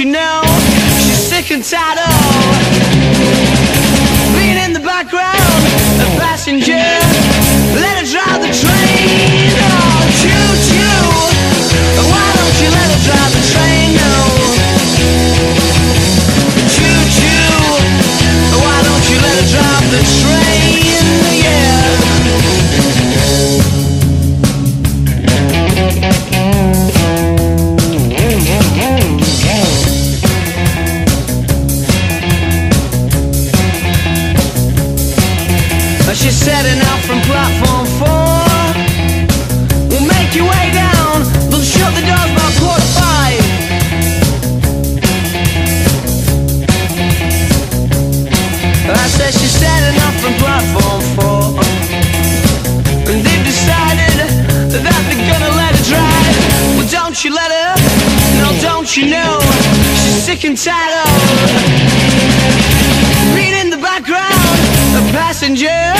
you know she's sick and tired of being in the background. She's setting out from platform four. We'll make your way down. They'll shut the doors by quarter five. I said she's setting out from platform four. And they've decided that they're gonna let her drive. Well, don't you let her. No, don't you know? She's sick and tired of in the background, a passenger.